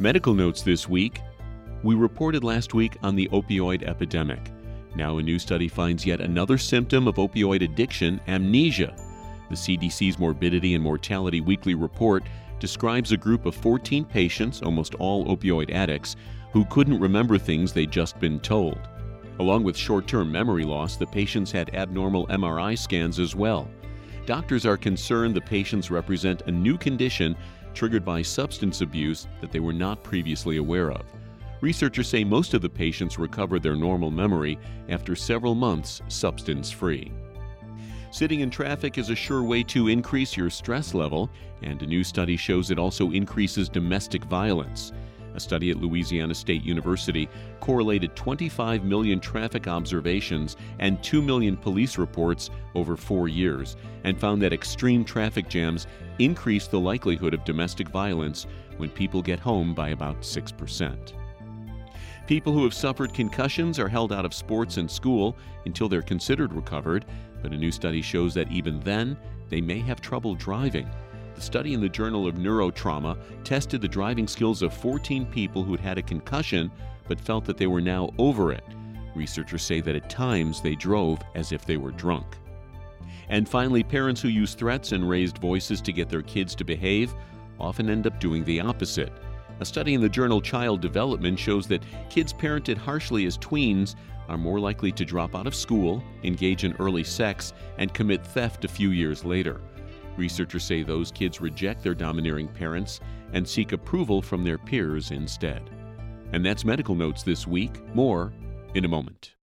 Medical notes this week. We reported last week on the opioid epidemic. Now, a new study finds yet another symptom of opioid addiction amnesia. The CDC's Morbidity and Mortality Weekly Report describes a group of 14 patients, almost all opioid addicts, who couldn't remember things they'd just been told. Along with short term memory loss, the patients had abnormal MRI scans as well. Doctors are concerned the patients represent a new condition triggered by substance abuse that they were not previously aware of. Researchers say most of the patients recovered their normal memory after several months substance free. Sitting in traffic is a sure way to increase your stress level, and a new study shows it also increases domestic violence. A study at Louisiana State University correlated 25 million traffic observations and 2 million police reports over four years and found that extreme traffic jams increase the likelihood of domestic violence when people get home by about 6%. People who have suffered concussions are held out of sports and school until they're considered recovered, but a new study shows that even then, they may have trouble driving. Study in the Journal of Neurotrauma tested the driving skills of 14 people who had had a concussion but felt that they were now over it. Researchers say that at times they drove as if they were drunk. And finally, parents who use threats and raised voices to get their kids to behave often end up doing the opposite. A study in the journal Child Development shows that kids parented harshly as tweens are more likely to drop out of school, engage in early sex, and commit theft a few years later. Researchers say those kids reject their domineering parents and seek approval from their peers instead. And that's Medical Notes this week. More in a moment.